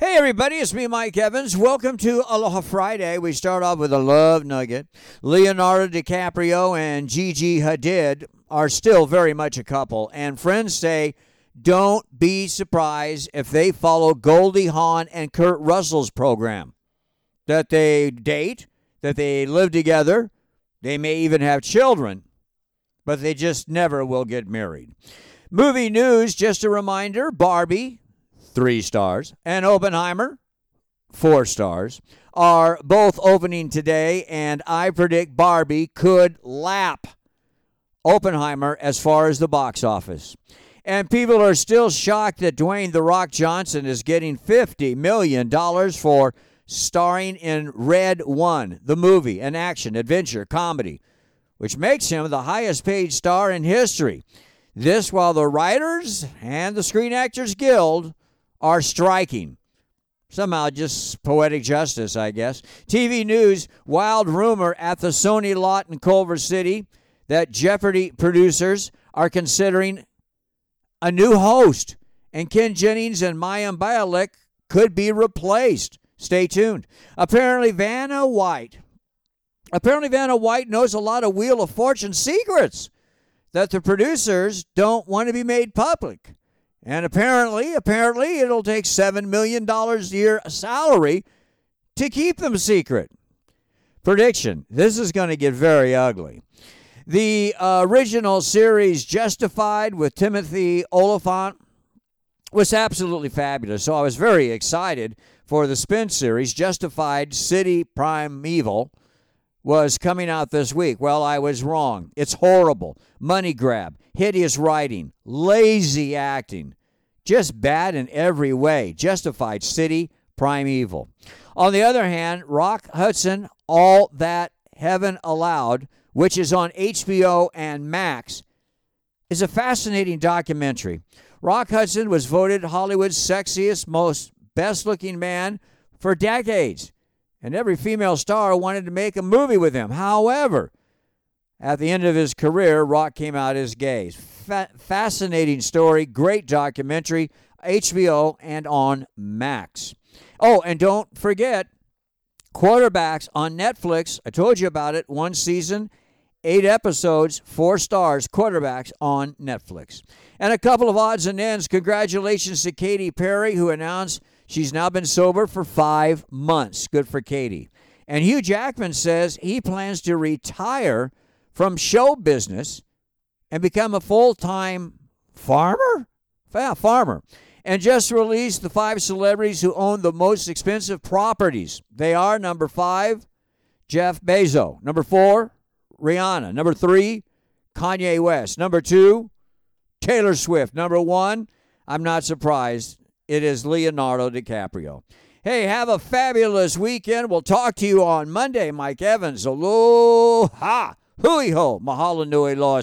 Hey, everybody, it's me, Mike Evans. Welcome to Aloha Friday. We start off with a love nugget. Leonardo DiCaprio and Gigi Hadid are still very much a couple, and friends say don't be surprised if they follow Goldie Hawn and Kurt Russell's program. That they date, that they live together, they may even have children, but they just never will get married. Movie news, just a reminder Barbie, three stars, and Oppenheimer, four stars, are both opening today, and I predict Barbie could lap Oppenheimer as far as the box office. And people are still shocked that Dwayne The Rock Johnson is getting $50 million for starring in Red One, the movie, an action, adventure, comedy, which makes him the highest paid star in history. This while the writers and the Screen Actors Guild are striking. Somehow, just poetic justice, I guess. TV news wild rumor at the Sony lot in Culver City that Jeopardy producers are considering a new host, and Ken Jennings and Mayim Bialik could be replaced. Stay tuned. Apparently, Vanna White. Apparently, Vanna White knows a lot of Wheel of Fortune secrets that the producers don't want to be made public. And apparently, apparently, it'll take $7 million a year salary to keep them secret. Prediction this is going to get very ugly. The uh, original series, Justified, with Timothy Olyphant, was absolutely fabulous. So I was very excited for the spin series, Justified City Primeval, was coming out this week. Well, I was wrong. It's horrible. Money grab, hideous writing, lazy acting, just bad in every way. Justified City Primeval. On the other hand, Rock Hudson, All That Heaven Allowed, which is on HBO and Max, is a fascinating documentary. Rock Hudson was voted Hollywood's sexiest, most best looking man for decades, and every female star wanted to make a movie with him. However, at the end of his career, Rock came out as gay. Fa- fascinating story, great documentary, HBO and on Max. Oh, and don't forget, Quarterbacks on Netflix. I told you about it. One season, eight episodes, four stars. Quarterbacks on Netflix. And a couple of odds and ends. Congratulations to Katy Perry, who announced she's now been sober for five months. Good for Katy. And Hugh Jackman says he plans to retire from show business and become a full time farmer? Yeah, farmer. And just released the five celebrities who own the most expensive properties. They are number five, Jeff Bezos. Number four, Rihanna. Number three, Kanye West. Number two, Taylor Swift. Number one, I'm not surprised, it is Leonardo DiCaprio. Hey, have a fabulous weekend. We'll talk to you on Monday. Mike Evans. Aloha. Hui ho. Mahalo nui loa